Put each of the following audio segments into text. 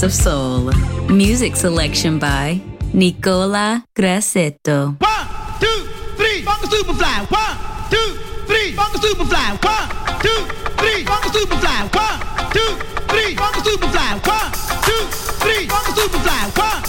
Taste of Soul. Music selection by Nicola Grassetto. One, two, three, funk superfly. One, two, three, funk superfly. One, two, three, funk superfly. One, two, three, funk superfly. One, two, three, funk superfly. One,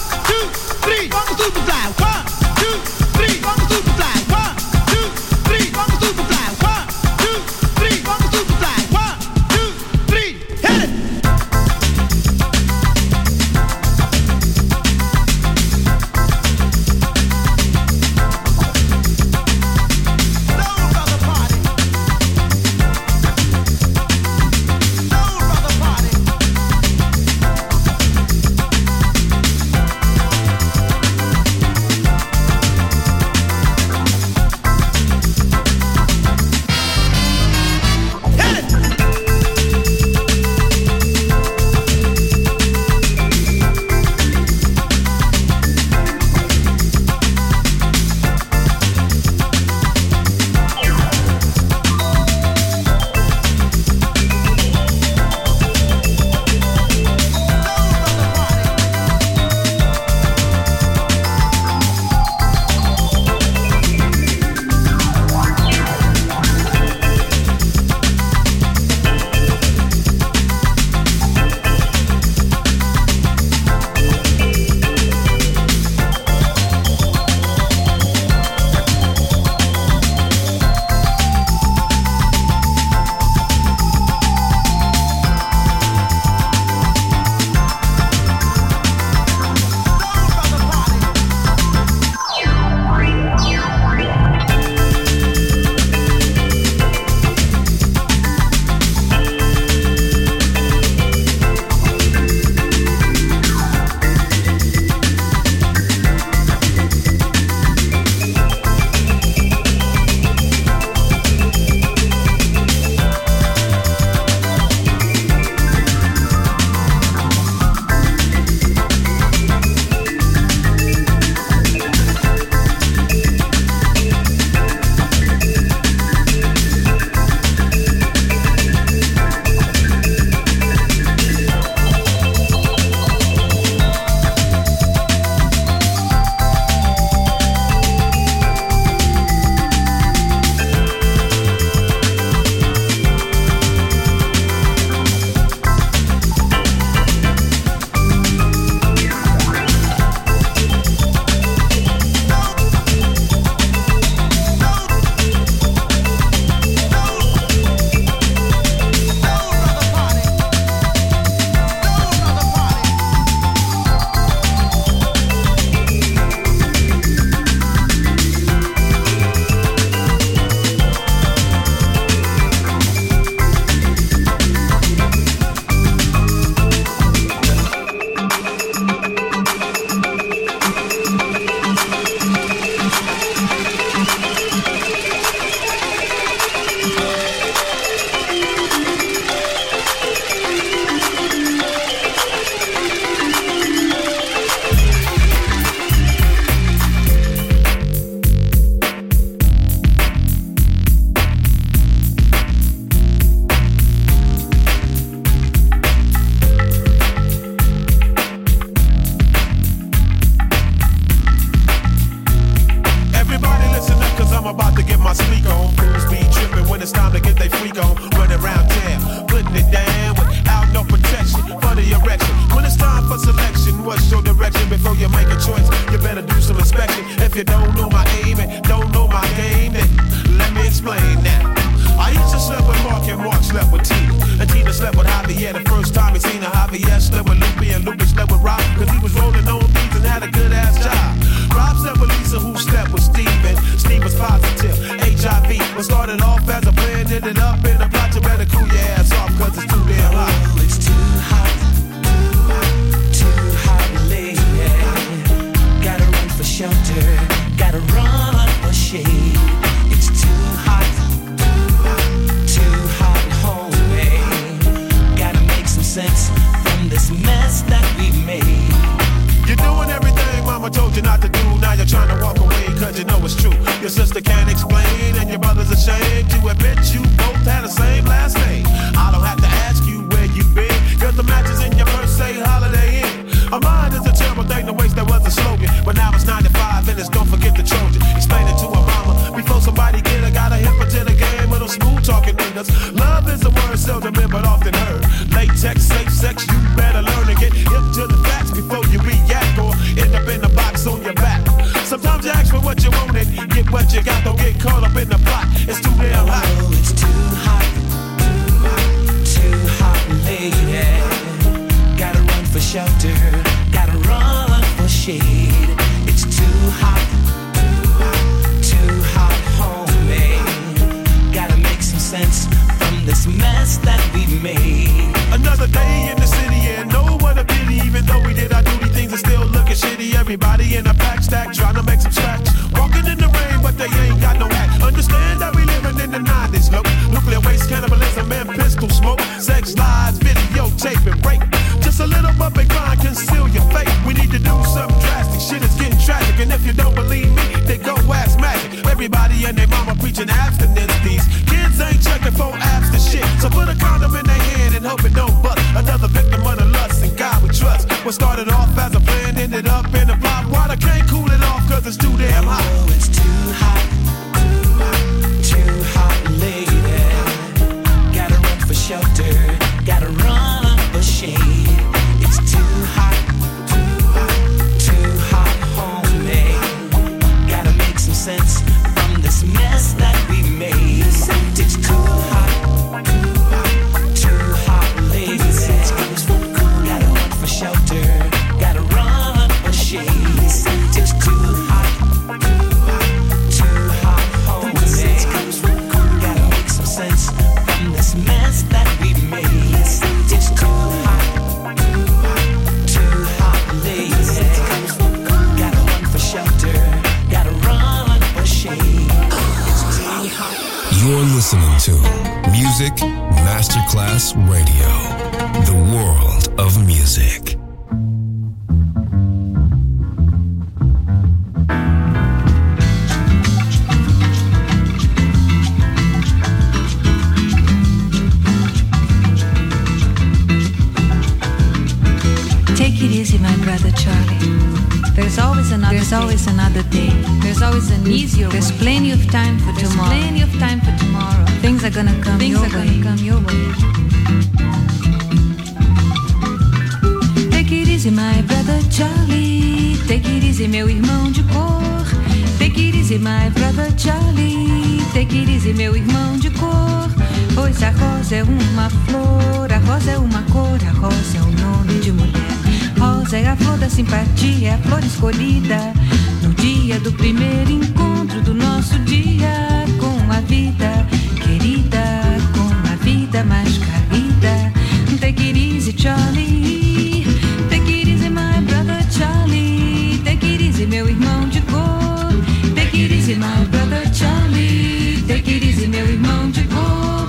irmão de cor.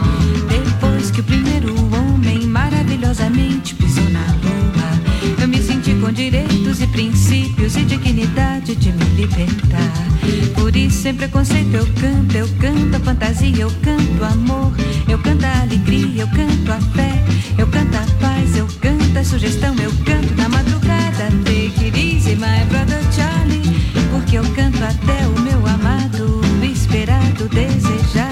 Depois que o primeiro homem maravilhosamente pisou na lua, eu me senti com direitos e princípios e dignidade de me libertar. Por isso, sem preconceito, eu canto, eu canto a fantasia, eu canto amor, eu canto a alegria, eu canto a fé, eu canto a paz, eu canto a sugestão, eu canto na madrugada. Take it easy, my brother Charlie, porque eu canto até o meu amado, esperado, desejado.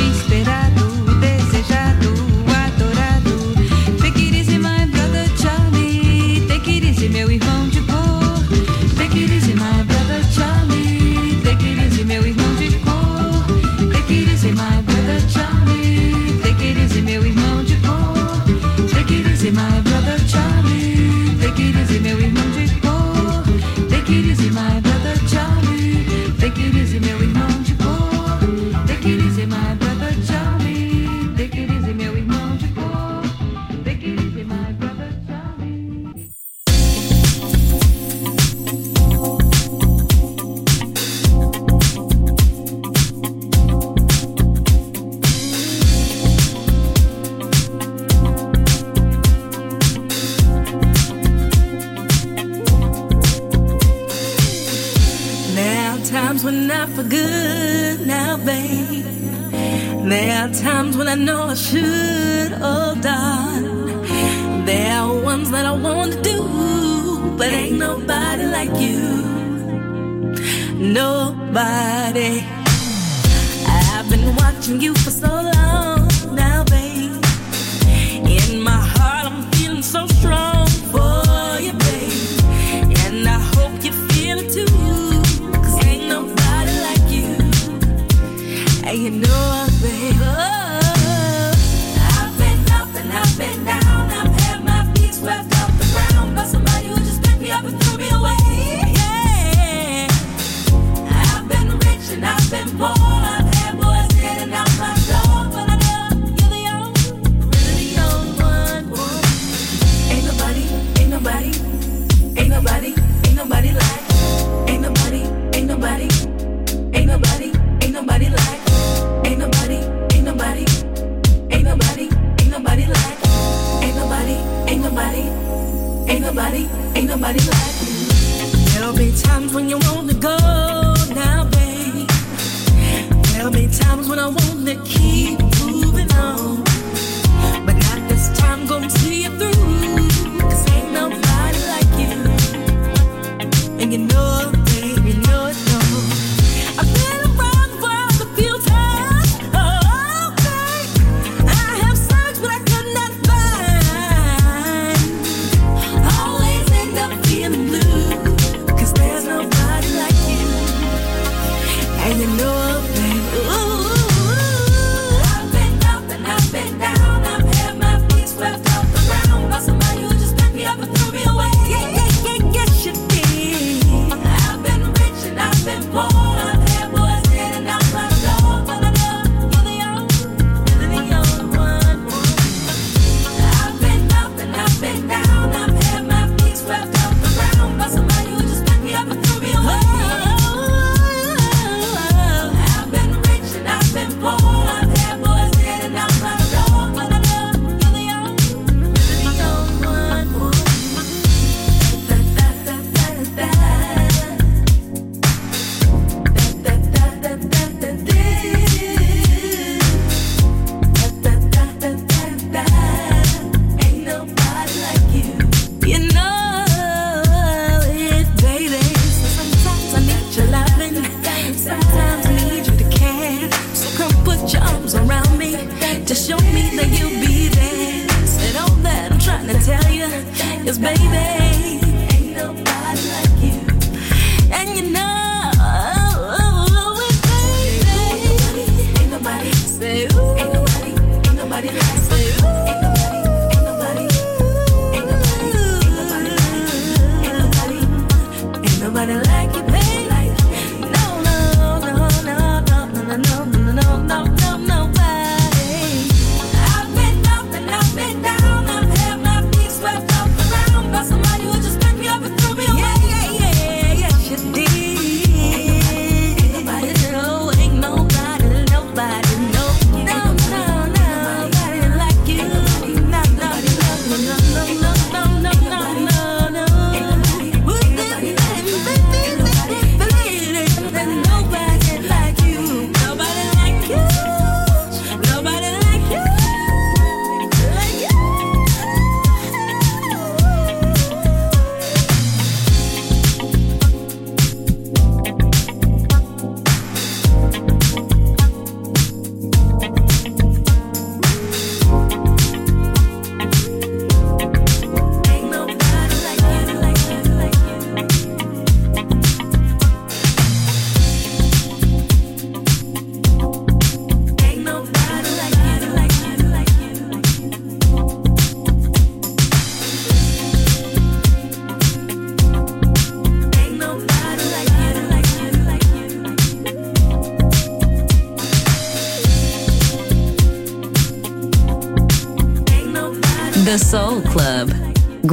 What I wanna keep.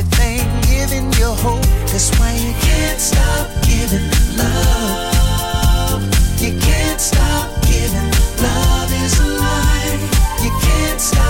only giving your hope. That's why you can't stop giving love. You can't stop giving love is a lie. You can't stop.